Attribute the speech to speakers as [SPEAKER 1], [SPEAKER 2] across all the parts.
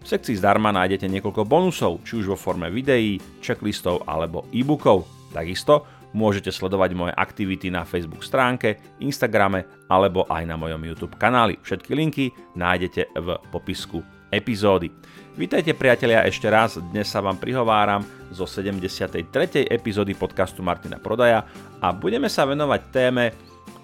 [SPEAKER 1] V sekcii zdarma nájdete niekoľko bonusov, či už vo forme videí, checklistov alebo e-bookov. Takisto môžete sledovať moje aktivity na Facebook stránke, Instagrame alebo aj na mojom YouTube kanáli. Všetky linky nájdete v popisku epizódy. Vítajte priatelia ešte raz, dnes sa vám prihováram zo 73. epizódy podcastu Martina Prodaja a budeme sa venovať téme,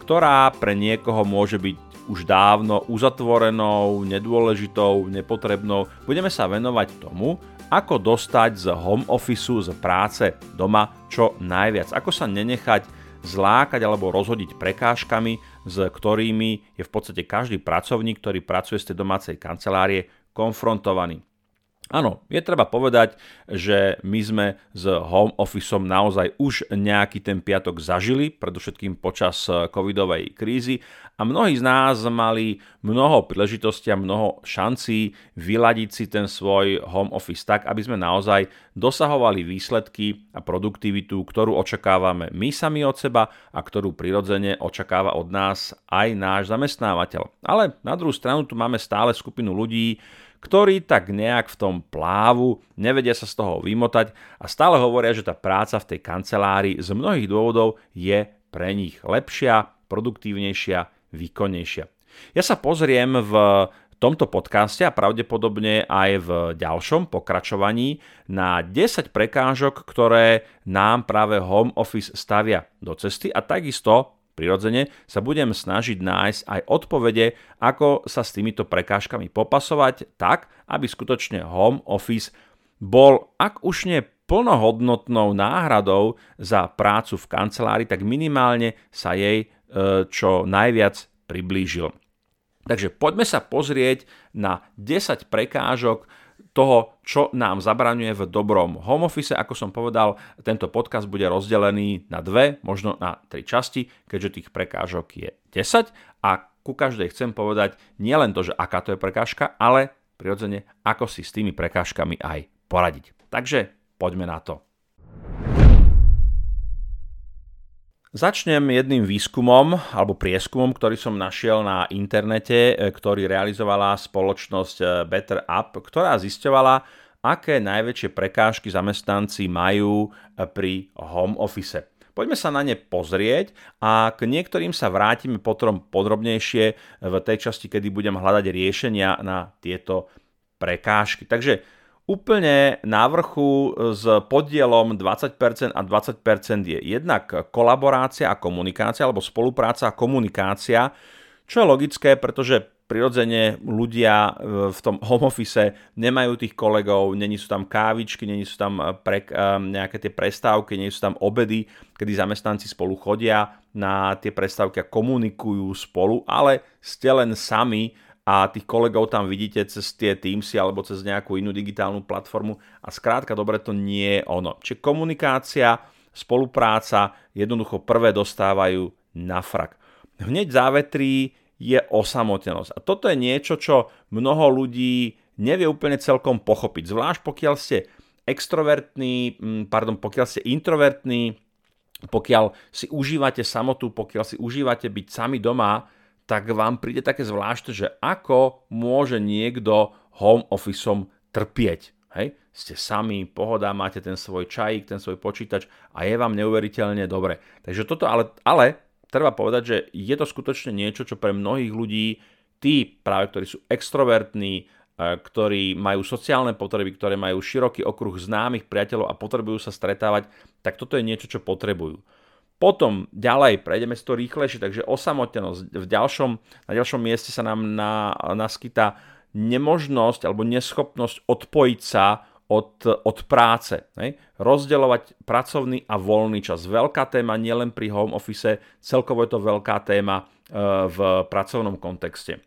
[SPEAKER 1] ktorá pre niekoho môže byť už dávno uzatvorenou, nedôležitou, nepotrebnou. Budeme sa venovať tomu, ako dostať z home office, z práce doma čo najviac. Ako sa nenechať zlákať alebo rozhodiť prekážkami, s ktorými je v podstate každý pracovník, ktorý pracuje z tej domácej kancelárie, konfrontovaný. Áno, je treba povedať, že my sme s home officeom naozaj už nejaký ten piatok zažili, predovšetkým počas eh, covidovej krízy a mnohí z nás mali mnoho príležitostí a mnoho šancí vyladiť si ten svoj home office tak, aby sme naozaj dosahovali výsledky a produktivitu, ktorú očakávame my sami od seba a ktorú prirodzene očakáva od nás aj náš zamestnávateľ. Ale na druhú stranu tu máme stále skupinu ľudí, ktorí tak nejak v tom plávu, nevedia sa z toho vymotať a stále hovoria, že tá práca v tej kancelárii z mnohých dôvodov je pre nich lepšia, produktívnejšia, výkonnejšia. Ja sa pozriem v tomto podcaste a pravdepodobne aj v ďalšom pokračovaní na 10 prekážok, ktoré nám práve home office stavia do cesty a takisto Prirodzene sa budem snažiť nájsť aj odpovede, ako sa s týmito prekážkami popasovať tak, aby skutočne home office bol, ak už nie plnohodnotnou náhradou za prácu v kancelárii, tak minimálne sa jej e, čo najviac priblížil. Takže poďme sa pozrieť na 10 prekážok, toho, čo nám zabraňuje v dobrom home office. Ako som povedal, tento podcast bude rozdelený na dve, možno na tri časti, keďže tých prekážok je 10 a ku každej chcem povedať nielen to, že aká to je prekážka, ale prirodzene, ako si s tými prekážkami aj poradiť. Takže poďme na to. Začnem jedným výskumom alebo prieskumom, ktorý som našiel na internete, e, ktorý realizovala spoločnosť e, Better Up, ktorá zisťovala, aké najväčšie prekážky zamestnanci majú e, pri home office. Poďme sa na ne pozrieť a k niektorým sa vrátime potom podrobnejšie v tej časti, kedy budem hľadať riešenia na tieto prekážky. Takže Úplne na vrchu s podielom 20% a 20% je jednak kolaborácia a komunikácia, alebo spolupráca a komunikácia, čo je logické, pretože prirodzene ľudia e, v tom home office nemajú tých kolegov, není sú tam kávičky, není sú tam e, pre, e, nejaké tie prestávky, nie sú tam obedy, kedy zamestnanci spolu chodia na tie prestávky a komunikujú spolu, ale ste len sami a tých kolegov tam vidíte cez tie Teamsy alebo cez nejakú inú digitálnu platformu a skrátka dobre to nie je ono. Čiže komunikácia, spolupráca jednoducho prvé dostávajú na frak. Hneď závetrí je osamotenosť. A toto je niečo, čo mnoho ľudí nevie úplne celkom pochopiť. Zvlášť pokiaľ ste extrovertní, mm, pardon, pokiaľ ste introvertní, pokiaľ si užívate samotu, pokiaľ si užívate byť sami doma, tak vám príde také zvláštne, že ako môže niekto home officeom trpieť. Hej? Ste sami, pohoda, máte ten svoj čajík, ten svoj počítač a je vám neuveriteľne dobre. Takže toto ale, ale treba povedať, že je to skutočne niečo, čo pre mnohých ľudí, tí práve, ktorí sú extrovertní, e, ktorí majú sociálne potreby, ktoré majú široký okruh známych priateľov a potrebujú sa stretávať, tak toto je niečo, čo potrebujú. Potom ďalej, prejdeme si to rýchlejšie, takže osamotenosť. V ďalšom, na ďalšom mieste sa nám na, naskytá nemožnosť alebo neschopnosť odpojiť sa od, od práce. Hej? Rozdeľovať pracovný a voľný čas. Veľká téma nielen pri home office, celkovo je to veľká téma e, v pracovnom kontexte.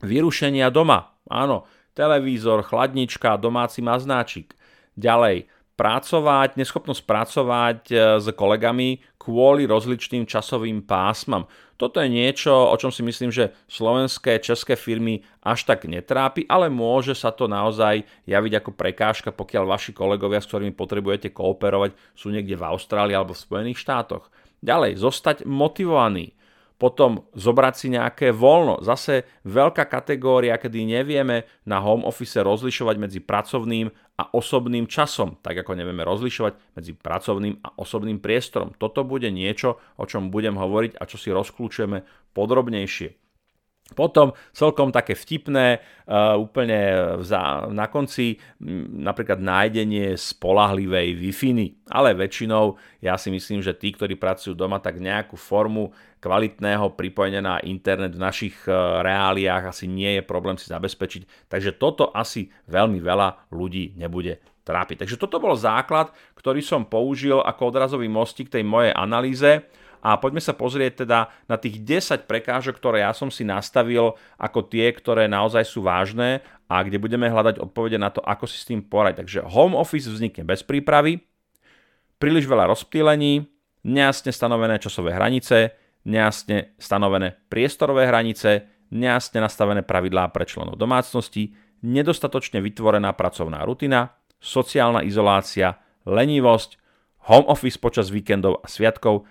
[SPEAKER 1] Vyrušenia doma. Áno, televízor, chladnička, domáci maznáčik. Ďalej, pracovať, neschopnosť pracovať e, s kolegami kvôli rozličným časovým pásmam. Toto je niečo, o čom si myslím, že slovenské, české firmy až tak netrápi, ale môže sa to naozaj javiť ako prekážka, pokiaľ vaši kolegovia, s ktorými potrebujete kooperovať, sú niekde v Austrálii alebo v Spojených štátoch. Ďalej, zostať motivovaný potom zobrať si nejaké voľno. Zase veľká kategória, kedy nevieme na home office rozlišovať medzi pracovným a osobným časom, tak ako nevieme rozlišovať medzi pracovným a osobným priestorom. Toto bude niečo, o čom budem hovoriť a čo si rozklúčujeme podrobnejšie. Potom celkom také vtipné, uh, úplne za, na konci napríklad nájdenie spolahlivej Wi-Fi, ale väčšinou ja si myslím, že tí, ktorí pracujú doma, tak nejakú formu kvalitného pripojenia na internet v našich uh, reáliách asi nie je problém si zabezpečiť. Takže toto asi veľmi veľa ľudí nebude trápiť. Takže toto bol základ, ktorý som použil ako odrazový mostík tej mojej analýze a poďme sa pozrieť teda na tých 10 prekážok, ktoré ja som si nastavil ako tie, ktoré naozaj sú vážne a kde budeme hľadať odpovede na to, ako si s tým porať. Takže home office vznikne bez prípravy, príliš veľa rozptýlení, nejasne stanovené časové hranice, nejasne stanovené priestorové hranice, nejasne nastavené pravidlá pre členov domácnosti, nedostatočne vytvorená pracovná rutina, sociálna izolácia, lenivosť, home office počas víkendov a sviatkov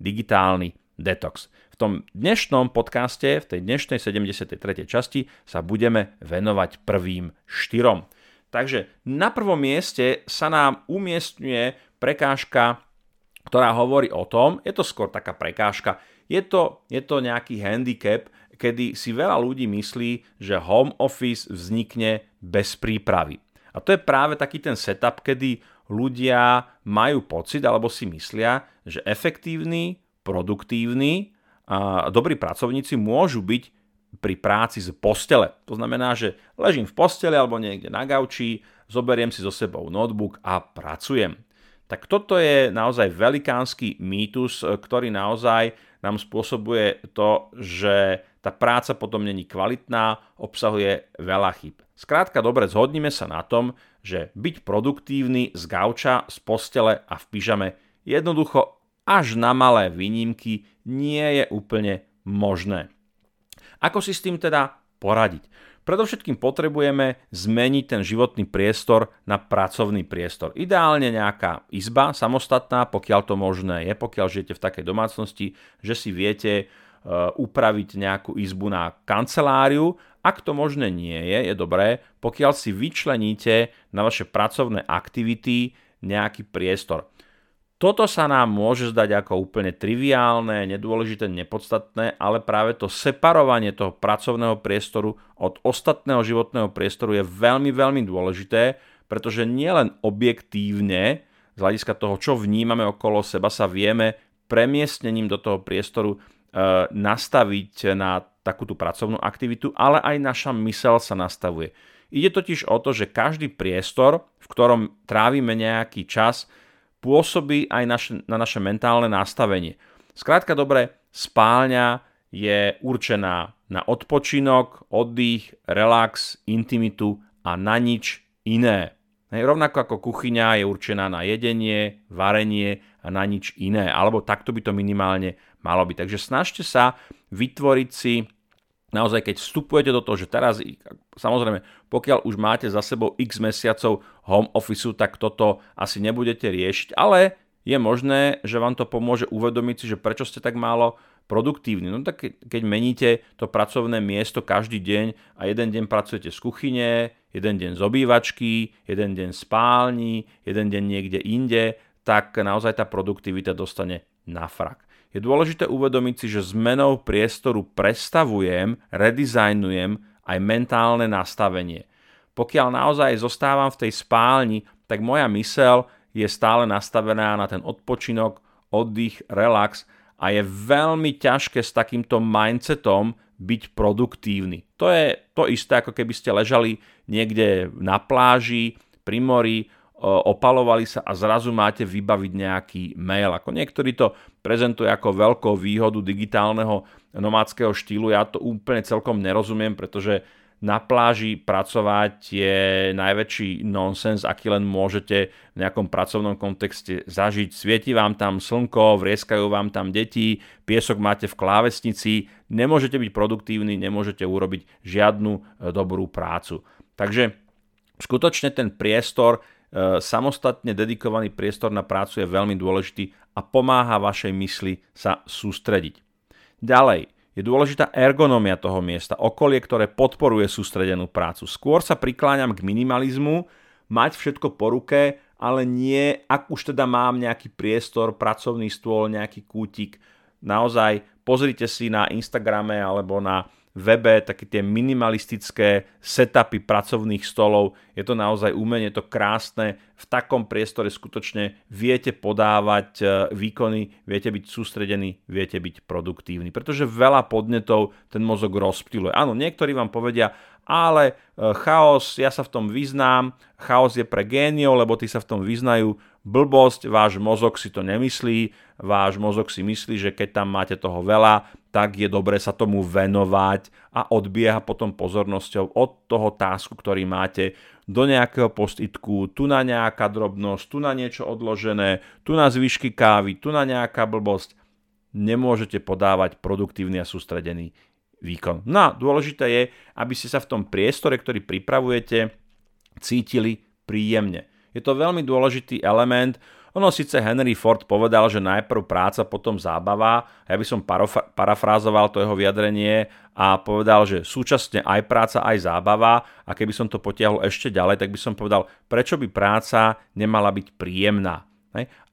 [SPEAKER 1] digitálny detox. V tom dnešnom podcaste, v tej dnešnej 73. časti sa budeme venovať prvým štyrom. Takže na prvom mieste sa nám umiestňuje prekážka, ktorá hovorí o tom, je to skôr taká prekážka, je to, je to nejaký handicap, kedy si veľa ľudí myslí, že home office vznikne bez prípravy. A to je práve taký ten setup, kedy ľudia majú pocit alebo si myslia, že efektívni, produktívni a dobrí pracovníci môžu byť pri práci z postele. To znamená, že ležím v postele alebo niekde na gauči, zoberiem si so sebou notebook a pracujem. Tak toto je naozaj velikánsky mýtus, ktorý naozaj nám spôsobuje to, že tá práca potom není kvalitná, obsahuje veľa chyb. Skrátka dobre, zhodníme sa na tom, že byť produktívny z gauča, z postele a v pyžame jednoducho až na malé výnimky nie je úplne možné. Ako si s tým teda poradiť? Predovšetkým potrebujeme zmeniť ten životný priestor na pracovný priestor. Ideálne nejaká izba samostatná, pokiaľ to možné je, pokiaľ žijete v takej domácnosti, že si viete upraviť nejakú izbu na kanceláriu. Ak to možné nie je, je dobré, pokiaľ si vyčleníte na vaše pracovné aktivity nejaký priestor. Toto sa nám môže zdať ako úplne triviálne, nedôležité, nepodstatné, ale práve to separovanie toho pracovného priestoru od ostatného životného priestoru je veľmi, veľmi dôležité, pretože nielen objektívne, z hľadiska toho, čo vnímame okolo seba, sa vieme premiestnením do toho priestoru nastaviť na takúto pracovnú aktivitu, ale aj naša mysel sa nastavuje. Ide totiž o to, že každý priestor, v ktorom trávime nejaký čas, pôsobí aj naše, na naše mentálne nastavenie. Skrátka dobre, spálňa je určená na odpočinok, oddych, relax, intimitu a na nič iné. Hej, rovnako ako kuchyňa je určená na jedenie, varenie a na nič iné. Alebo takto by to minimálne malo byť. Takže snažte sa vytvoriť si naozaj keď vstupujete do toho, že teraz, samozrejme, pokiaľ už máte za sebou x mesiacov home office, tak toto asi nebudete riešiť, ale je možné, že vám to pomôže uvedomiť si, že prečo ste tak málo produktívni. No tak keď meníte to pracovné miesto každý deň a jeden deň pracujete z kuchyne, jeden deň z obývačky, jeden deň spálni, jeden deň niekde inde, tak naozaj tá produktivita dostane na frak je dôležité uvedomiť si, že zmenou priestoru prestavujem, redizajnujem aj mentálne nastavenie. Pokiaľ naozaj zostávam v tej spálni, tak moja mysel je stále nastavená na ten odpočinok, oddych, relax a je veľmi ťažké s takýmto mindsetom byť produktívny. To je to isté, ako keby ste ležali niekde na pláži, pri mori, opalovali sa a zrazu máte vybaviť nejaký mail. Ako niektorí to prezentujú ako veľkou výhodu digitálneho nomádskeho štýlu, ja to úplne celkom nerozumiem, pretože na pláži pracovať je najväčší nonsens, aký len môžete v nejakom pracovnom kontexte zažiť. Svieti vám tam slnko, vrieskajú vám tam deti, piesok máte v klávesnici, nemôžete byť produktívni, nemôžete urobiť žiadnu e, dobrú prácu. Takže skutočne ten priestor, samostatne dedikovaný priestor na prácu je veľmi dôležitý a pomáha vašej mysli sa sústrediť. Ďalej, je dôležitá ergonomia toho miesta, okolie, ktoré podporuje sústredenú prácu. Skôr sa prikláňam k minimalizmu, mať všetko po ruke, ale nie, ak už teda mám nejaký priestor, pracovný stôl, nejaký kútik. Naozaj pozrite si na Instagrame alebo na webe, také tie minimalistické setupy pracovných stolov. Je to naozaj umenie, to krásne. V takom priestore skutočne viete podávať e, výkony, viete byť sústredení, viete byť produktívni. Pretože veľa podnetov ten mozog rozptiluje. Áno, niektorí vám povedia, ale e, chaos, ja sa v tom vyznám, chaos je pre géniov, lebo tí sa v tom vyznajú. Blbosť, váš mozog si to nemyslí, váš mozog si myslí, že keď tam máte toho veľa, tak je dobre sa tomu venovať a odbieha potom pozornosťou od toho tásku, ktorý máte do nejakého postitku, tu na nejaká drobnosť, tu na niečo odložené, tu na zvyšky kávy, tu na nejaká blbosť. Nemôžete podávať produktívny a sústredený výkon. No a dôležité je, aby ste sa v tom priestore, ktorý pripravujete, cítili príjemne. Je to veľmi dôležitý element, ono síce Henry Ford povedal, že najprv práca, potom zábava. Ja by som parafrázoval to jeho vyjadrenie a povedal, že súčasne aj práca, aj zábava. A keby som to potiahol ešte ďalej, tak by som povedal, prečo by práca nemala byť príjemná.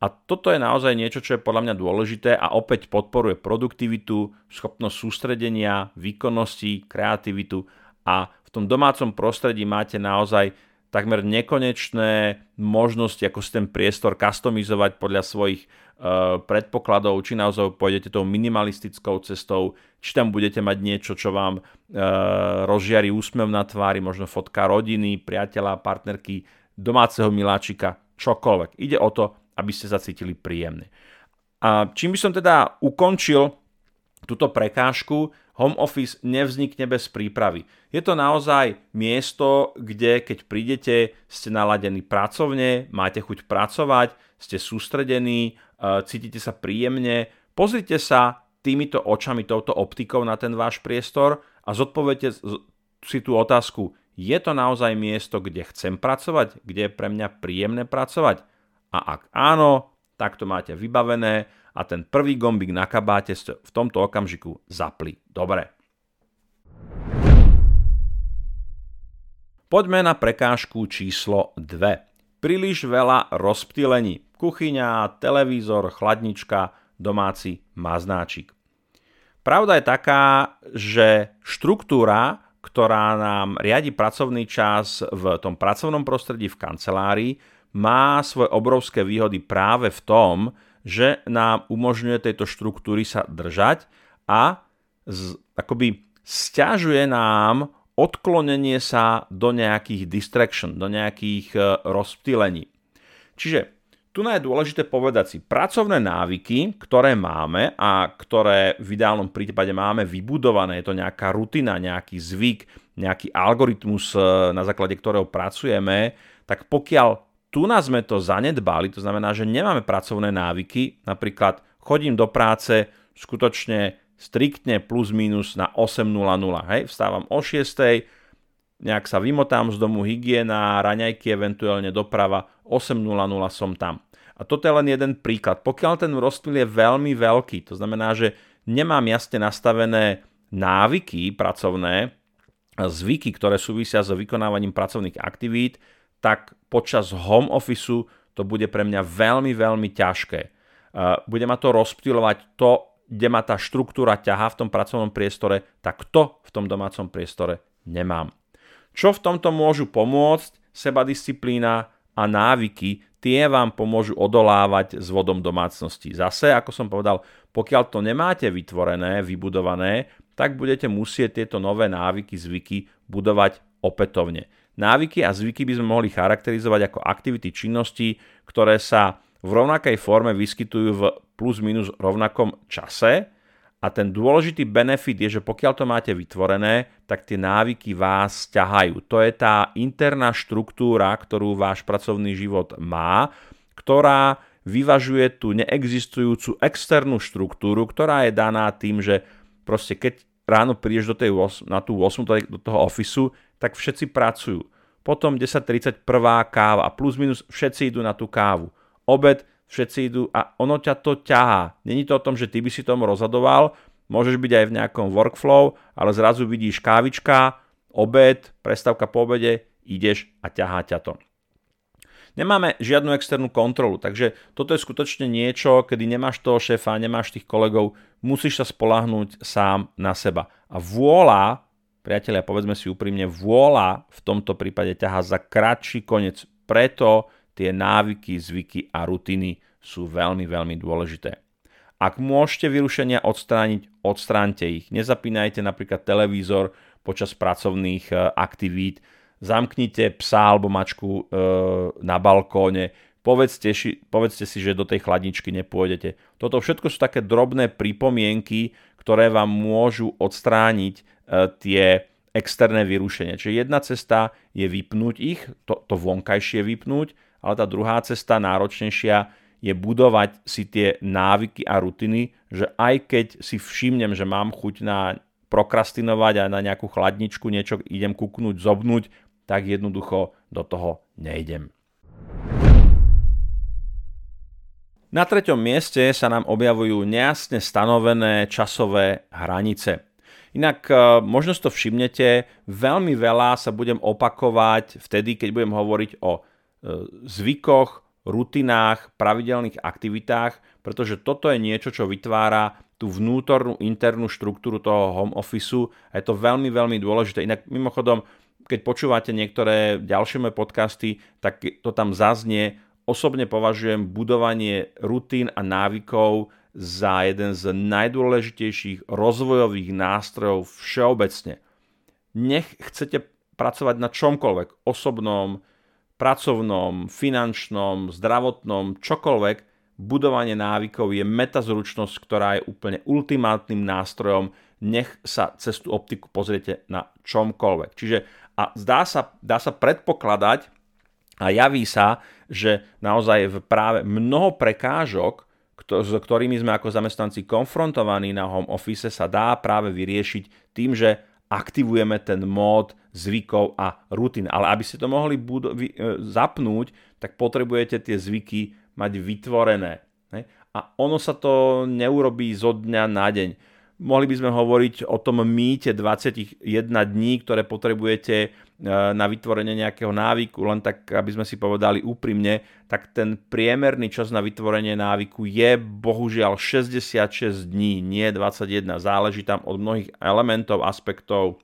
[SPEAKER 1] A toto je naozaj niečo, čo je podľa mňa dôležité a opäť podporuje produktivitu, schopnosť sústredenia, výkonnosti, kreativitu a v tom domácom prostredí máte naozaj takmer nekonečné možnosti, ako si ten priestor customizovať podľa svojich uh, predpokladov, či naozaj pôjdete tou minimalistickou cestou, či tam budete mať niečo, čo vám uh, rozžiari úsmev na tvári, možno fotka rodiny, priateľa, partnerky, domáceho miláčika, čokoľvek. Ide o to, aby ste sa cítili príjemne. A čím by som teda ukončil túto prekážku, home office nevznikne bez prípravy. Je to naozaj miesto, kde keď prídete, ste naladení pracovne, máte chuť pracovať, ste sústredení, e, cítite sa príjemne. Pozrite sa týmito očami, touto optikou na ten váš priestor a zodpovedte si tú otázku, je to naozaj miesto, kde chcem pracovať, kde je pre mňa príjemné pracovať? A ak áno, tak to máte vybavené a ten prvý gombík na kabáte v tomto okamžiku zapli. Dobre. Poďme na prekážku číslo 2. Príliš veľa rozptýlení. Kuchyňa, televízor, chladnička, domáci maznáčik. Pravda je taká, že štruktúra, ktorá nám riadi pracovný čas v tom pracovnom prostredí v kancelárii, má svoje obrovské výhody práve v tom, že nám umožňuje tejto štruktúry sa držať a z, akoby stiažuje nám odklonenie sa do nejakých distraction, do nejakých uh, rozptýlení. Čiže tu je dôležité povedať si, pracovné návyky, ktoré máme a ktoré v ideálnom prípade máme vybudované, je to nejaká rutina, nejaký zvyk, nejaký algoritmus, e, na základe ktorého pracujeme, tak pokiaľ tu nás sme to zanedbali, to znamená, že nemáme pracovné návyky, napríklad chodím do práce skutočne striktne plus minus na 8.00, hej, vstávam o 6.00, nejak sa vymotám z domu, hygiena, raňajky, eventuálne doprava, 8.00 som tam. A toto je len jeden príklad. Pokiaľ ten rozptyl je veľmi veľký, to znamená, že nemám jasne nastavené návyky pracovné, zvyky, ktoré súvisia so vykonávaním pracovných aktivít, tak počas home office to bude pre mňa veľmi, veľmi ťažké. Bude ma to rozptýlovať to, kde ma tá štruktúra ťaha v tom pracovnom priestore, tak to v tom domácom priestore nemám. Čo v tomto môžu pomôcť? Sebadisciplína a návyky, tie vám pomôžu odolávať s vodom domácnosti. Zase, ako som povedal, pokiaľ to nemáte vytvorené, vybudované, tak budete musieť tieto nové návyky, zvyky budovať opätovne. Návyky a zvyky by sme mohli charakterizovať ako aktivity činnosti, ktoré sa v rovnakej forme vyskytujú v plus minus rovnakom čase A ten dôležitý benefit je, že pokiaľ to máte vytvorené, tak tie návyky vás ťahajú. To je tá interná štruktúra, ktorú váš pracovný život má, ktorá vyvažuje tú neexistujúcu externú štruktúru, ktorá je daná tým, že proste keď ráno prídeš do tej, na tú 8 do toho ofisu, tak všetci pracujú. Potom 10.30 prvá káva a plus minus všetci idú na tú kávu. Obed všetci idú a ono ťa to ťahá. Není to o tom, že ty by si tomu rozhodoval, môžeš byť aj v nejakom workflow, ale zrazu vidíš kávička, obed, prestávka po obede, ideš a ťahá ťa to. Nemáme žiadnu externú kontrolu, takže toto je skutočne niečo, kedy nemáš toho šéfa, nemáš tých kolegov, musíš sa spolahnúť sám na seba. A vôľa, priatelia, povedzme si úprimne, vôľa v tomto prípade ťaha za kratší koniec. Preto tie návyky, zvyky a rutiny sú veľmi, veľmi dôležité. Ak môžete vyrušenia odstrániť, odstránte ich. Nezapínajte napríklad televízor počas pracovných e, aktivít, zamknite psa alebo mačku e, na balkóne, povedzte si, povedzte si, že do tej chladničky nepôjdete. Toto všetko sú také drobné pripomienky, ktoré vám môžu odstrániť tie externé vyrušenia. Čiže jedna cesta je vypnúť ich, to, to vonkajšie vypnúť, ale tá druhá cesta, náročnejšia, je budovať si tie návyky a rutiny, že aj keď si všimnem, že mám chuť na prokrastinovať a na nejakú chladničku niečo idem kuknúť, zobnúť, tak jednoducho do toho nejdem. Na treťom mieste sa nám objavujú nejasne stanovené časové hranice. Inak e, možno si to všimnete, veľmi veľa sa budem opakovať vtedy, keď budem hovoriť o E, zvykoch, rutinách, pravidelných aktivitách, pretože toto je niečo, čo vytvára tú vnútornú internú štruktúru toho home officeu a je to veľmi, veľmi dôležité. Inak mimochodom, keď počúvate niektoré ďalšie moje podcasty, tak to tam zaznie. Osobne považujem budovanie rutín a návykov za jeden z najdôležitejších rozvojových nástrojov všeobecne. Nech chcete pracovať na čomkoľvek, osobnom, pracovnom, finančnom, zdravotnom, čokoľvek, budovanie návykov je metazručnosť, ktorá je úplne ultimátnym nástrojom, nech sa cez tú optiku pozriete na čomkoľvek. Čiže a zdá sa, dá sa predpokladať a javí sa, že naozaj v práve mnoho prekážok, s ktorými sme ako zamestnanci konfrontovaní na home office, sa dá práve vyriešiť tým, že aktivujeme ten mód zvykov a rutín. Ale aby ste to mohli budo- vy, e, zapnúť, tak potrebujete tie zvyky mať vytvorené. Ne? A ono sa to neurobí zo dňa na deň. Mohli by sme hovoriť o tom mýte 21 dní, ktoré potrebujete na vytvorenie nejakého návyku, len tak, aby sme si povedali úprimne, tak ten priemerný čas na vytvorenie návyku je bohužiaľ 66 dní, nie 21. Záleží tam od mnohých elementov, aspektov,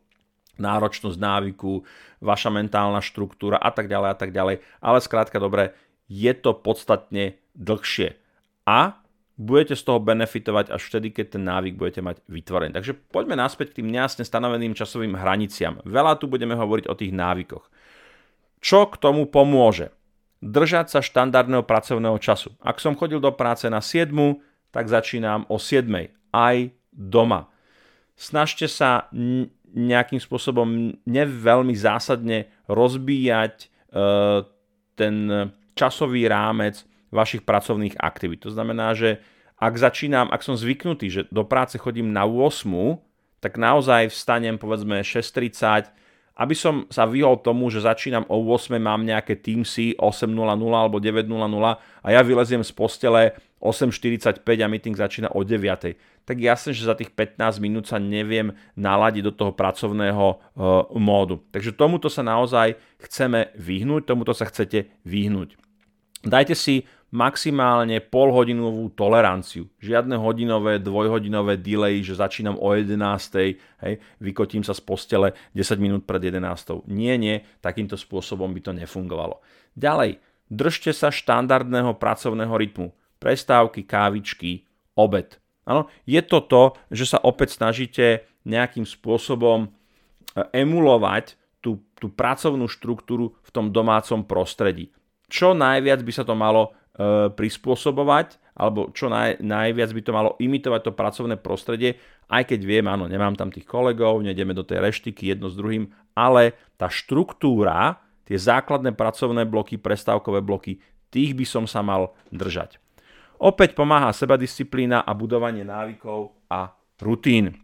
[SPEAKER 1] náročnosť návyku, vaša mentálna štruktúra a tak ďalej a tak ďalej. Ale skrátka dobre, je to podstatne dlhšie. A budete z toho benefitovať až vtedy, keď ten návyk budete mať vytvorený. Takže poďme naspäť k tým nejasne stanoveným časovým hraniciam. Veľa tu budeme hovoriť o tých návykoch. Čo k tomu pomôže? Držať sa štandardného pracovného času. Ak som chodil do práce na 7, tak začínam o 7. Aj doma. Snažte sa nejakým spôsobom neveľmi zásadne rozbíjať e, ten časový rámec vašich pracovných aktivít. To znamená, že ak začínam, ak som zvyknutý, že do práce chodím na 8, tak naozaj vstanem povedzme 6.30, aby som sa vyhol tomu, že začínam o 8, mám nejaké Teamsy 8.00 alebo 9.00 a ja vyleziem z postele 8.45 a meeting začína o 9. Tak jasne, že za tých 15 minút sa neviem naladiť do toho pracovného uh, módu. Takže tomuto sa naozaj chceme vyhnúť, tomuto sa chcete vyhnúť. Dajte si maximálne polhodinovú toleranciu. Žiadne hodinové, dvojhodinové delay, že začínam o 11. Hej, vykotím sa z postele 10 minút pred 11. Nie, nie, takýmto spôsobom by to nefungovalo. Ďalej, držte sa štandardného pracovného rytmu. Prestávky, kávičky, obed. Ano, je to to, že sa opäť snažíte nejakým spôsobom e, emulovať tú, tú pracovnú štruktúru v tom domácom prostredí. Čo najviac by sa to malo prispôsobovať alebo čo naj, najviac by to malo imitovať to pracovné prostredie, aj keď viem, áno, nemám tam tých kolegov, nejdeme do tej reštiky jedno s druhým, ale tá štruktúra, tie základné pracovné bloky, prestávkové bloky, tých by som sa mal držať. Opäť pomáha sebadisciplína a budovanie návykov a rutín.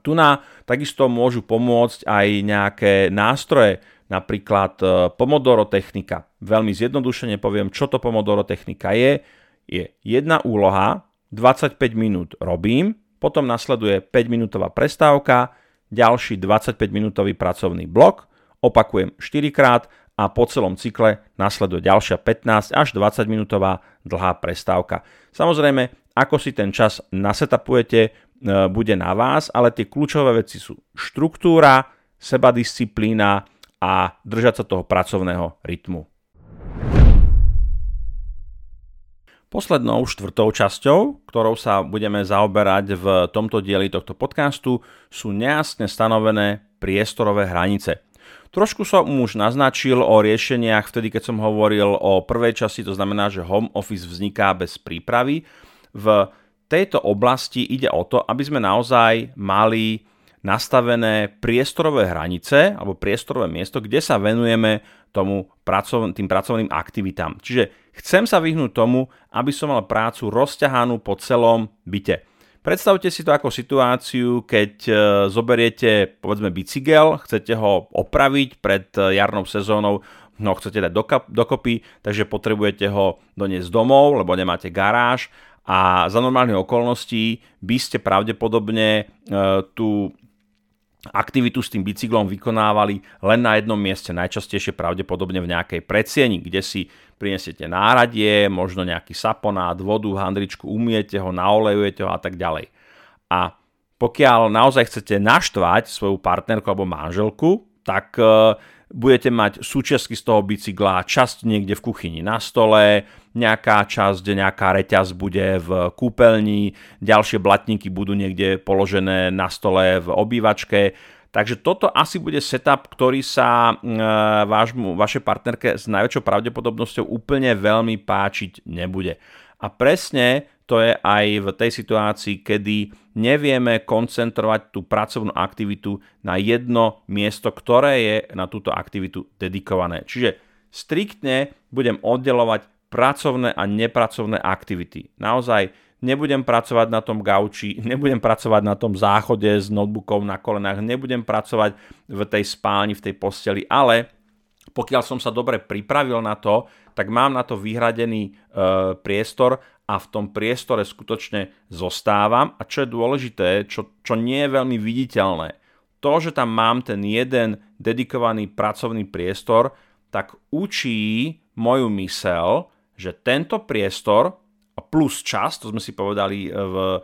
[SPEAKER 1] Tu na takisto môžu pomôcť aj nejaké nástroje, napríklad e, Pomodoro technika. Veľmi zjednodušene poviem, čo to Pomodoro technika je. Je jedna úloha, 25 minút robím, potom nasleduje 5 minútová prestávka, ďalší 25 minútový pracovný blok, opakujem 4 krát a po celom cykle nasleduje ďalšia 15 až 20 minútová dlhá prestávka. Samozrejme, ako si ten čas nasetapujete, E, bude na vás, ale tie kľúčové veci sú štruktúra, sebadisciplína a držať sa toho pracovného rytmu. Poslednou štvrtou časťou, ktorou sa budeme zaoberať v tomto dieli tohto podcastu, sú nejasne stanovené priestorové hranice. Trošku som už naznačil o riešeniach vtedy, keď som hovoril o prvej časti, to znamená, že home office vzniká bez prípravy. V tejto oblasti ide o to, aby sme naozaj mali nastavené priestorové hranice alebo priestorové miesto, kde sa venujeme tomu pracov, tým pracovným aktivitám. Čiže chcem sa vyhnúť tomu, aby som mal prácu rozťahanú po celom byte. Predstavte si to ako situáciu, keď e, zoberiete povedzme bicykel, chcete ho opraviť pred e, jarnou sezónou, no chcete dať dokopy, takže potrebujete ho doniesť domov, lebo nemáte garáž a za normálnych okolností by ste pravdepodobne e, tú aktivitu s tým bicyklom vykonávali len na jednom mieste, najčastejšie pravdepodobne v nejakej predsieni, kde si prinesiete náradie, možno nejaký saponát, vodu, handričku, umiete ho, naolejujete ho a tak ďalej. A pokiaľ naozaj chcete naštvať svoju partnerku alebo manželku, tak e, budete mať súčiastky z toho bicykla, časť niekde v kuchyni na stole, nejaká časť, nejaká reťaz bude v kúpeľni, ďalšie blatníky budú niekde položené na stole v obývačke. Takže toto asi bude setup, ktorý sa e, vášmu, vašej partnerke s najväčšou pravdepodobnosťou úplne veľmi páčiť nebude. A presne to je aj v tej situácii, kedy nevieme koncentrovať tú pracovnú aktivitu na jedno miesto, ktoré je na túto aktivitu dedikované. Čiže striktne budem oddelovať pracovné a nepracovné aktivity. Naozaj nebudem pracovať na tom gauči, nebudem pracovať na tom záchode s notebookom na kolenách, nebudem pracovať v tej spálni, v tej posteli, ale pokiaľ som sa dobre pripravil na to, tak mám na to vyhradený e, priestor a v tom priestore skutočne zostávam. A čo je dôležité, čo, čo nie je veľmi viditeľné, to, že tam mám ten jeden dedikovaný pracovný priestor, tak učí moju mysel, že tento priestor a plus čas, to sme si povedali v e,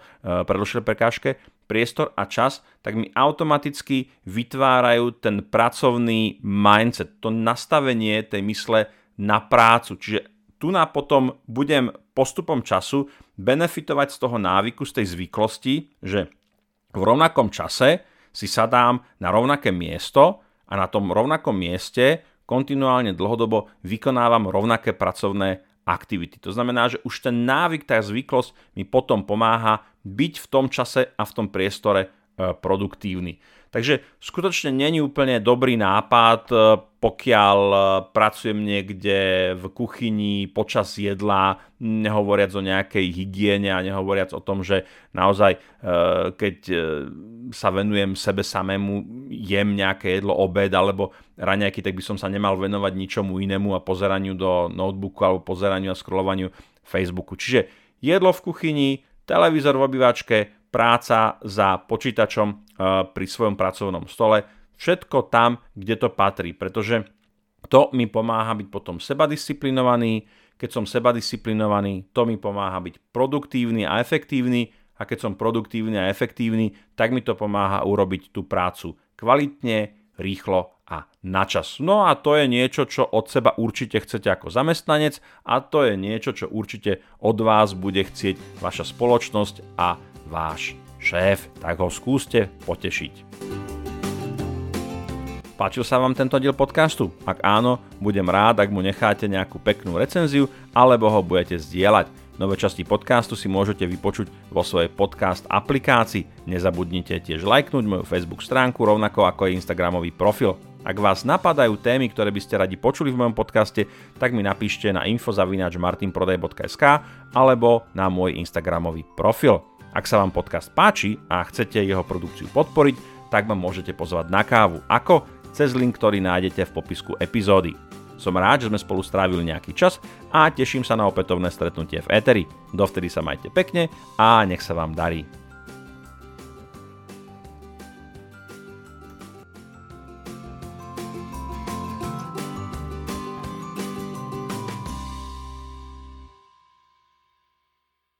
[SPEAKER 1] predošlej prekážke, priestor a čas, tak mi automaticky vytvárajú ten pracovný mindset, to nastavenie tej mysle na prácu. Čiže tu na potom budem postupom času benefitovať z toho návyku, z tej zvyklosti, že v rovnakom čase si sadám na rovnaké miesto a na tom rovnakom mieste kontinuálne dlhodobo vykonávam rovnaké pracovné aktivity. To znamená, že už ten návyk, tá zvyklosť mi potom pomáha byť v tom čase a v tom priestore produktívny. Takže skutočne není úplne dobrý nápad, e, pokiaľ e, pracujem niekde v kuchyni počas jedla, nehovoriac o nejakej hygiene a nehovoriac o tom, že naozaj keď sa venujem sebe samému, jem nejaké jedlo, obed alebo raňajky, tak by som sa nemal venovať ničomu inému a pozeraniu do notebooku alebo pozeraniu a scrollovaniu Facebooku. Čiže jedlo v kuchyni, televízor v obývačke, práca za počítačom e, pri svojom pracovnom stole, všetko tam, kde to patrí, pretože to mi pomáha byť potom sebadisciplinovaný, keď som sebadisciplinovaný, to mi pomáha byť produktívny a efektívny. A keď som produktívny a efektívny, tak mi to pomáha urobiť tú prácu kvalitne, rýchlo a na čas. No a to je niečo, čo od seba určite chcete ako zamestnanec a to je niečo, čo určite od vás bude chcieť vaša spoločnosť a váš šéf. Tak ho skúste potešiť. Páčil sa vám tento diel podcastu? Ak áno, budem rád, ak mu necháte nejakú peknú recenziu alebo ho budete zdieľať. Nové časti podcastu si môžete vypočuť vo svojej podcast aplikácii. Nezabudnite tiež lajknúť moju Facebook stránku, rovnako ako aj Instagramový profil. Ak vás napadajú témy, ktoré by ste radi počuli v mojom podcaste, tak mi napíšte na info.martinprodaj.sk alebo na môj Instagramový profil. Ak sa vám podcast páči a chcete jeho produkciu podporiť, tak ma môžete pozvať na kávu. Ako? Cez link, ktorý nájdete v popisku epizódy. Som rád, že sme spolu strávili nejaký čas a teším sa na opätovné stretnutie v Eteri. Dovtedy sa majte pekne a nech sa vám darí.